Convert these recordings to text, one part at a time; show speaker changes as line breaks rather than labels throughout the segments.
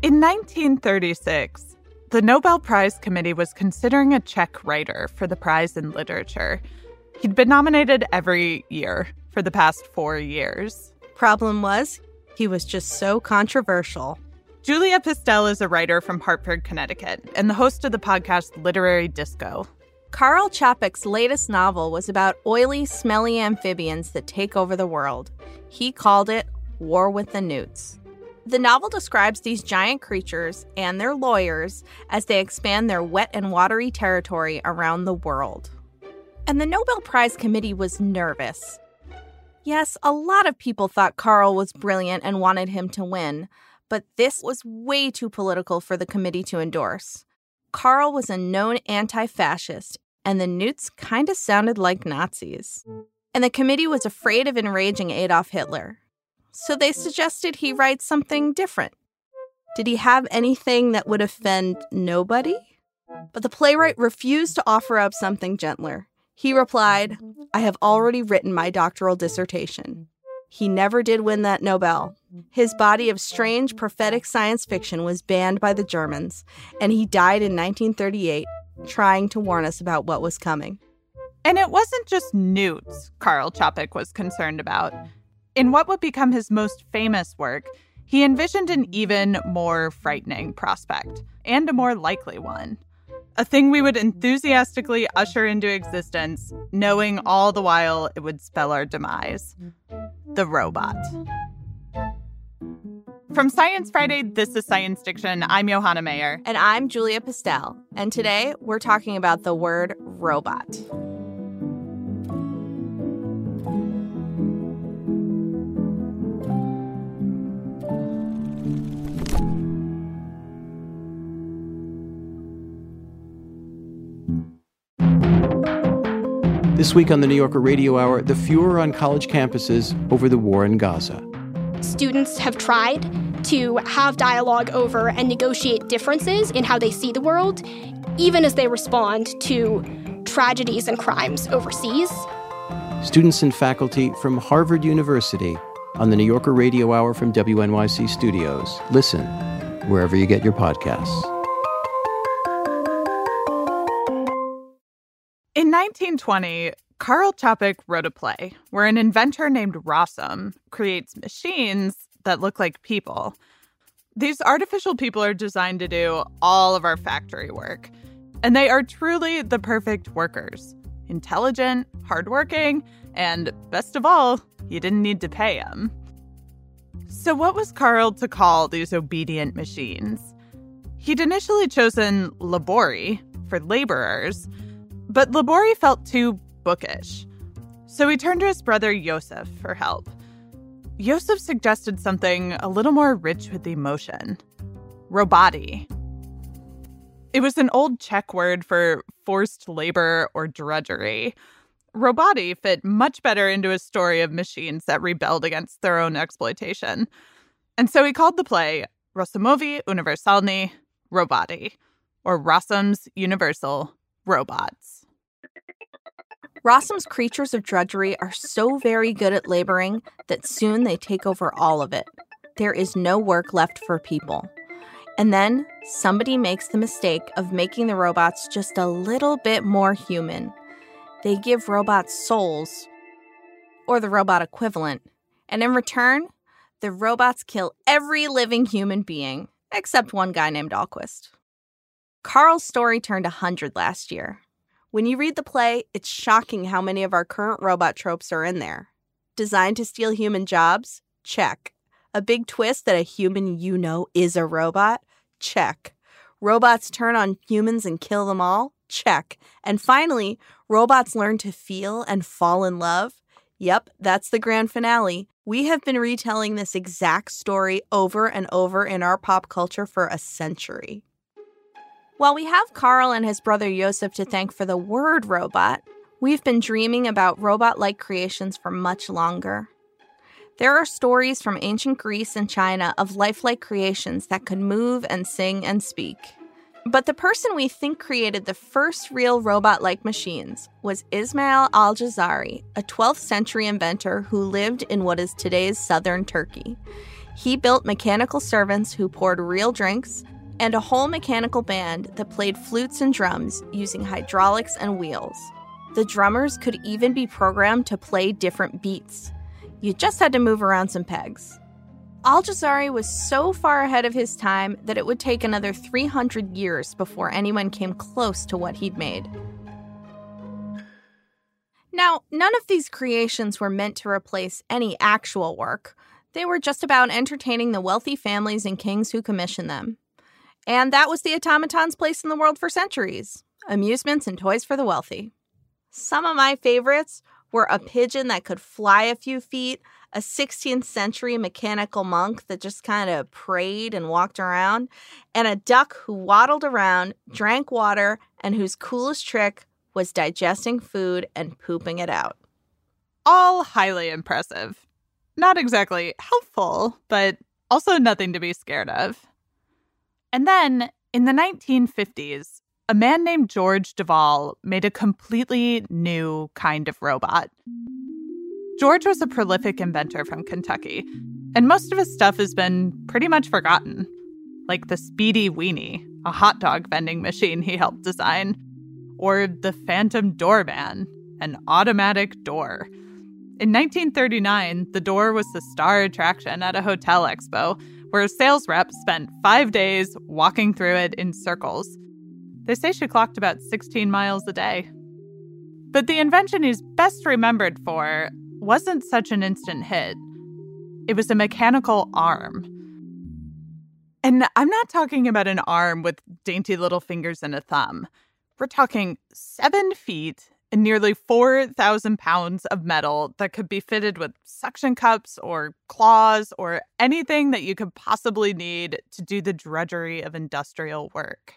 In 1936, the Nobel Prize Committee was considering a Czech writer for the prize in literature. He'd been nominated every year for the past four years.
Problem was, he was just so controversial.
Julia Pistell is a writer from Hartford, Connecticut, and the host of the podcast Literary Disco.
Karl Čapek's latest novel was about oily, smelly amphibians that take over the world. He called it War with the Newts. The novel describes these giant creatures and their lawyers as they expand their wet and watery territory around the world. And the Nobel Prize Committee was nervous. Yes, a lot of people thought Carl was brilliant and wanted him to win, but this was way too political for the committee to endorse. Carl was a known anti fascist, and the Newts kind of sounded like Nazis. And the committee was afraid of enraging Adolf Hitler so they suggested he write something different. Did he have anything that would offend nobody? But the playwright refused to offer up something gentler. He replied, I have already written my doctoral dissertation. He never did win that Nobel. His body of strange prophetic science fiction was banned by the Germans, and he died in 1938 trying to warn us about what was coming.
And it wasn't just newts Karl Čapek was concerned about. In what would become his most famous work, he envisioned an even more frightening prospect, and a more likely one. A thing we would enthusiastically usher into existence, knowing all the while it would spell our demise the robot. From Science Friday, this is Science Diction. I'm Johanna Mayer.
And I'm Julia Pistell. And today we're talking about the word robot.
This week on the New Yorker Radio Hour, the furor on college campuses over the war in Gaza.
Students have tried to have dialogue over and negotiate differences in how they see the world, even as they respond to tragedies and crimes overseas.
Students and faculty from Harvard University on the New Yorker Radio Hour from WNYC Studios. Listen wherever you get your podcasts.
In 1920, Karl Čapek wrote a play where an inventor named Rossum creates machines that look like people. These artificial people are designed to do all of our factory work, and they are truly the perfect workers intelligent, hardworking, and best of all, you didn't need to pay them. So, what was Karl to call these obedient machines? He'd initially chosen labori for laborers but Labori felt too bookish. So he turned to his brother Josef for help. Josef suggested something a little more rich with emotion roboti. It was an old Czech word for forced labor or drudgery. Roboti fit much better into his story of machines that rebelled against their own exploitation. And so he called the play Rosumovi Universalni Roboti, or Rossum's Universal Robots.
Rossum's creatures of drudgery are so very good at laboring that soon they take over all of it. There is no work left for people. And then somebody makes the mistake of making the robots just a little bit more human. They give robots souls, or the robot equivalent, and in return, the robots kill every living human being, except one guy named Alquist. Carl's story turned 100 last year. When you read the play, it's shocking how many of our current robot tropes are in there. Designed to steal human jobs? Check. A big twist that a human you know is a robot? Check. Robots turn on humans and kill them all? Check. And finally, robots learn to feel and fall in love? Yep, that's the grand finale. We have been retelling this exact story over and over in our pop culture for a century. While we have Karl and his brother Josef to thank for the word robot, we've been dreaming about robot like creations for much longer. There are stories from ancient Greece and China of lifelike creations that could move and sing and speak. But the person we think created the first real robot like machines was Ismail al Jazari, a 12th century inventor who lived in what is today's southern Turkey. He built mechanical servants who poured real drinks and a whole mechanical band that played flutes and drums using hydraulics and wheels. The drummers could even be programmed to play different beats. You just had to move around some pegs. Al Jazari was so far ahead of his time that it would take another 300 years before anyone came close to what he'd made. Now, none of these creations were meant to replace any actual work. They were just about entertaining the wealthy families and kings who commissioned them. And that was the automaton's place in the world for centuries amusements and toys for the wealthy. Some of my favorites were a pigeon that could fly a few feet, a 16th century mechanical monk that just kind of prayed and walked around, and a duck who waddled around, drank water, and whose coolest trick was digesting food and pooping it out.
All highly impressive. Not exactly helpful, but also nothing to be scared of. And then in the 1950s, a man named George Devol made a completely new kind of robot. George was a prolific inventor from Kentucky, and most of his stuff has been pretty much forgotten, like the Speedy Weenie, a hot dog vending machine he helped design, or the Phantom Doorman, an automatic door. In 1939, the door was the star attraction at a hotel expo, where a sales rep spent five days walking through it in circles. They say she clocked about 16 miles a day. But the invention he's best remembered for wasn't such an instant hit. It was a mechanical arm. And I'm not talking about an arm with dainty little fingers and a thumb. We're talking seven feet and nearly 4,000 pounds of metal that could be fitted with suction cups or claws or anything that you could possibly need to do the drudgery of industrial work.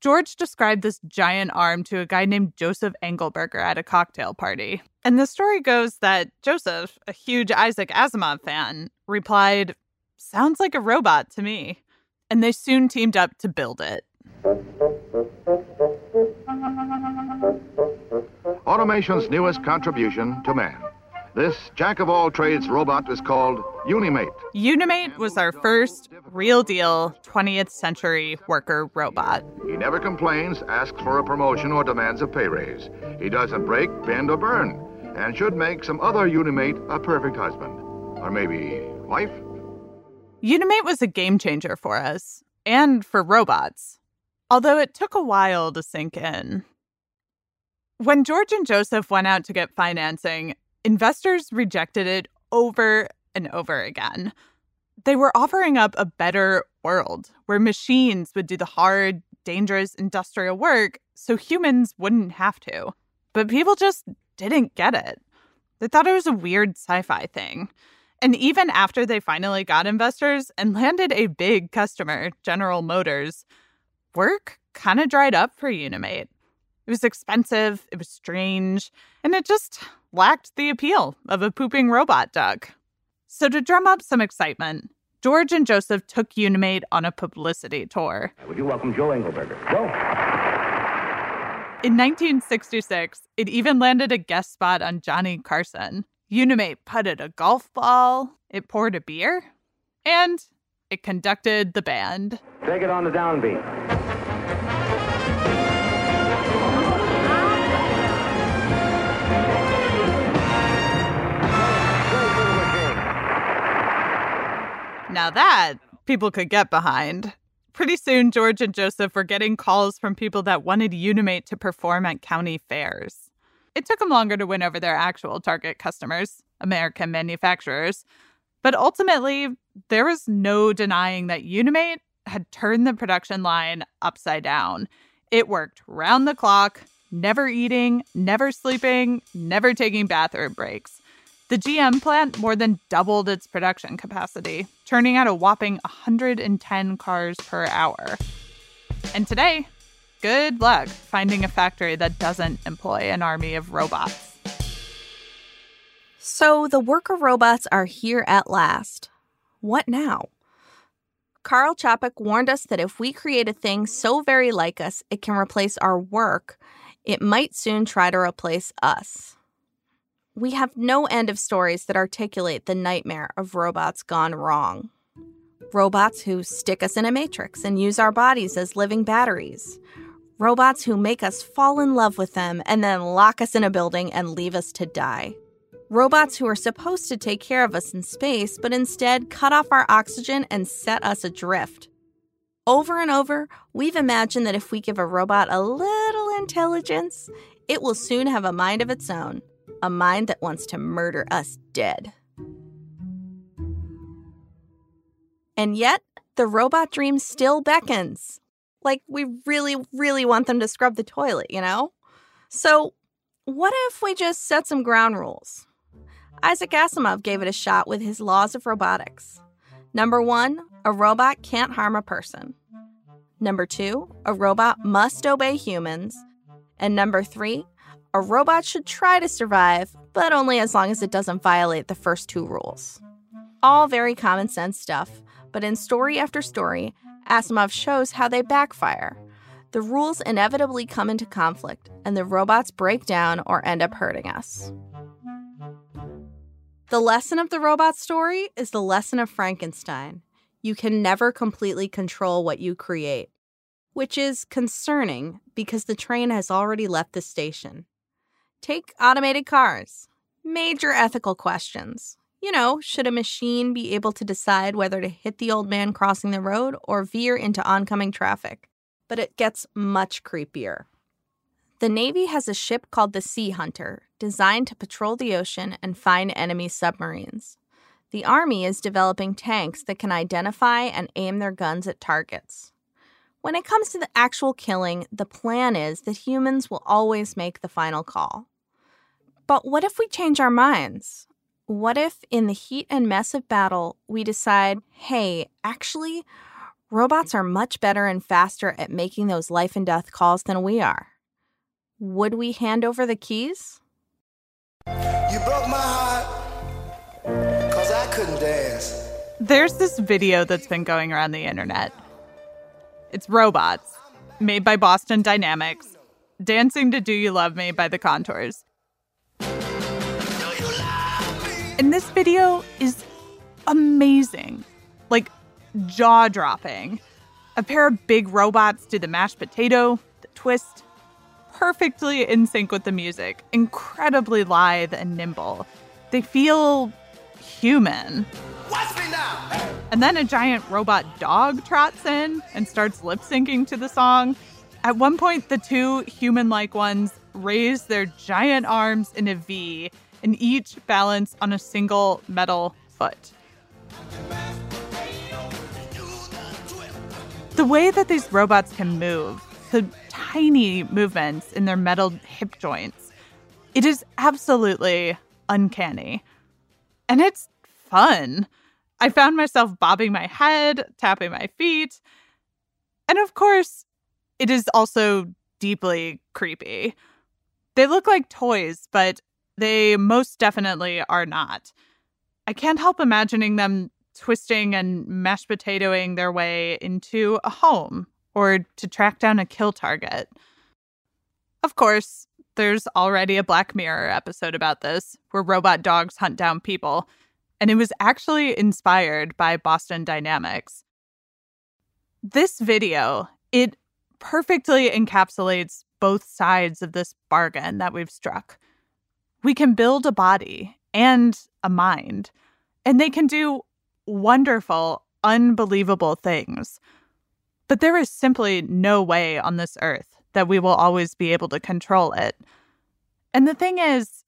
George described this giant arm to a guy named Joseph Engelberger at a cocktail party. And the story goes that Joseph, a huge Isaac Asimov fan, replied, Sounds like a robot to me. And they soon teamed up to build it.
Automation's newest contribution to man. This jack of all trades robot is called Unimate.
Unimate was our first real deal 20th century worker robot.
He never complains, asks for a promotion, or demands a pay raise. He doesn't break, bend, or burn, and should make some other Unimate a perfect husband. Or maybe wife?
Unimate was a game changer for us and for robots, although it took a while to sink in. When George and Joseph went out to get financing, investors rejected it over and over again. They were offering up a better world where machines would do the hard, dangerous industrial work so humans wouldn't have to. But people just didn't get it. They thought it was a weird sci fi thing. And even after they finally got investors and landed a big customer, General Motors, work kind of dried up for Unimate. It was expensive, it was strange, and it just lacked the appeal of a pooping robot duck. So, to drum up some excitement, George and Joseph took Unimate on a publicity tour.
Would you welcome Joe Engelberger? Joe?
In 1966, it even landed a guest spot on Johnny Carson. Unimate putted a golf ball, it poured a beer, and it conducted the band.
Take it on the downbeat.
Now that people could get behind. Pretty soon, George and Joseph were getting calls from people that wanted Unimate to perform at county fairs. It took them longer to win over their actual target customers, American manufacturers. But ultimately, there was no denying that Unimate had turned the production line upside down. It worked round the clock, never eating, never sleeping, never taking bathroom breaks. The GM plant more than doubled its production capacity, churning out a whopping 110 cars per hour. And today, good luck finding a factory that doesn't employ an army of robots.
So the worker robots are here at last. What now? Karl Čapek warned us that if we create a thing so very like us it can replace our work, it might soon try to replace us. We have no end of stories that articulate the nightmare of robots gone wrong. Robots who stick us in a matrix and use our bodies as living batteries. Robots who make us fall in love with them and then lock us in a building and leave us to die. Robots who are supposed to take care of us in space, but instead cut off our oxygen and set us adrift. Over and over, we've imagined that if we give a robot a little intelligence, it will soon have a mind of its own, a mind that wants to murder us dead. And yet, the robot dream still beckons. Like, we really, really want them to scrub the toilet, you know? So, what if we just set some ground rules? Isaac Asimov gave it a shot with his laws of robotics. Number one, a robot can't harm a person. Number two, a robot must obey humans. And number three, a robot should try to survive, but only as long as it doesn't violate the first two rules. All very common sense stuff, but in story after story, Asimov shows how they backfire. The rules inevitably come into conflict, and the robots break down or end up hurting us. The lesson of the robot story is the lesson of Frankenstein. You can never completely control what you create, which is concerning because the train has already left the station. Take automated cars. Major ethical questions. You know, should a machine be able to decide whether to hit the old man crossing the road or veer into oncoming traffic? But it gets much creepier. The Navy has a ship called the Sea Hunter, designed to patrol the ocean and find enemy submarines. The Army is developing tanks that can identify and aim their guns at targets. When it comes to the actual killing, the plan is that humans will always make the final call. But what if we change our minds? What if, in the heat and mess of battle, we decide, hey, actually, robots are much better and faster at making those life and death calls than we are? would we hand over the keys?
You broke my heart because I couldn't dance.
There's this video that's been going around the internet. It's robots made by Boston Dynamics dancing to Do You Love Me by the Contours. And this video is amazing. Like jaw dropping. A pair of big robots do the mashed potato, the twist, perfectly in sync with the music, incredibly lithe and nimble. They feel human.
Watch me now!
And then a giant robot dog trots in and starts lip syncing to the song. At one point, the two human like ones raise their giant arms in a V and each balance on a single metal foot. The way that these robots can move, the tiny movements in their metal hip joints. It is absolutely uncanny. And it's fun. I found myself bobbing my head, tapping my feet. And of course, it is also deeply creepy. They look like toys, but they most definitely are not. I can't help imagining them twisting and mashed potatoing their way into a home or to track down a kill target. Of course, there's already a Black Mirror episode about this, where robot dogs hunt down people, and it was actually inspired by Boston Dynamics. This video, it perfectly encapsulates both sides of this bargain that we've struck. We can build a body and a mind, and they can do wonderful, unbelievable things. But there is simply no way on this earth that we will always be able to control it. And the thing is,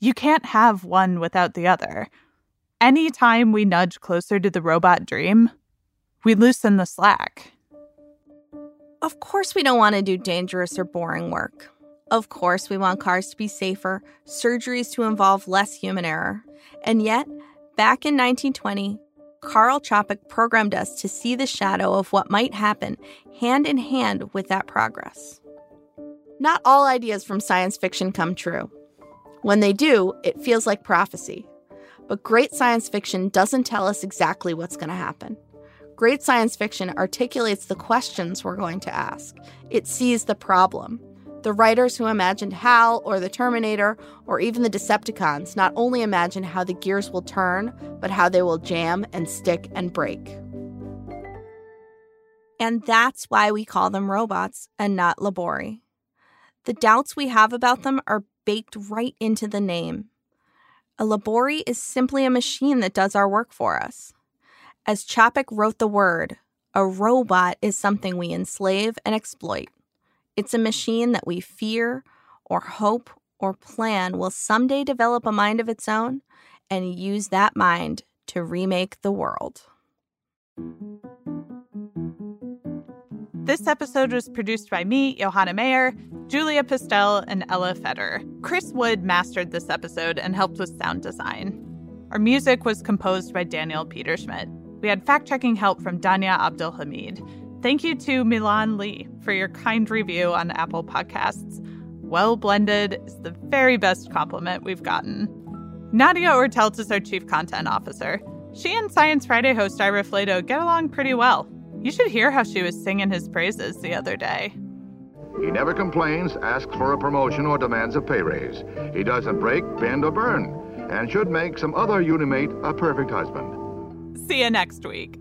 you can't have one without the other. Anytime we nudge closer to the robot dream, we loosen the slack.
Of course, we don't want to do dangerous or boring work. Of course, we want cars to be safer, surgeries to involve less human error. And yet, back in 1920, Carl Čapek programmed us to see the shadow of what might happen hand in hand with that progress. Not all ideas from science fiction come true. When they do, it feels like prophecy. But great science fiction doesn't tell us exactly what's going to happen. Great science fiction articulates the questions we're going to ask. It sees the problem. The writers who imagined HAL or the Terminator or even the Decepticons not only imagine how the gears will turn, but how they will jam and stick and break. And that's why we call them robots and not labori. The doubts we have about them are baked right into the name. A labori is simply a machine that does our work for us. As Čapek wrote the word, a robot is something we enslave and exploit. It's a machine that we fear or hope or plan will someday develop a mind of its own and use that mind to remake the world.
This episode was produced by me, Johanna Mayer, Julia Pistell, and Elah Feder. Chris Wood mastered this episode and helped with sound design. Our music was composed by Daniel Peterschmidt. We had fact checking help from Danya AbdelHameid. Thank you to Milan Lee for your kind review on Apple Podcasts. Well blended is the very best compliment we've gotten. Nadja Oertelt is our Chief Content Officer. She and Science Friday host Ira Flatow get along pretty well. You should hear how she was singing his praises the other day.
He never complains, asks for a promotion, or demands a pay raise. He doesn't break, bend, or burn, and should make some other unimate a perfect husband.
See you next week.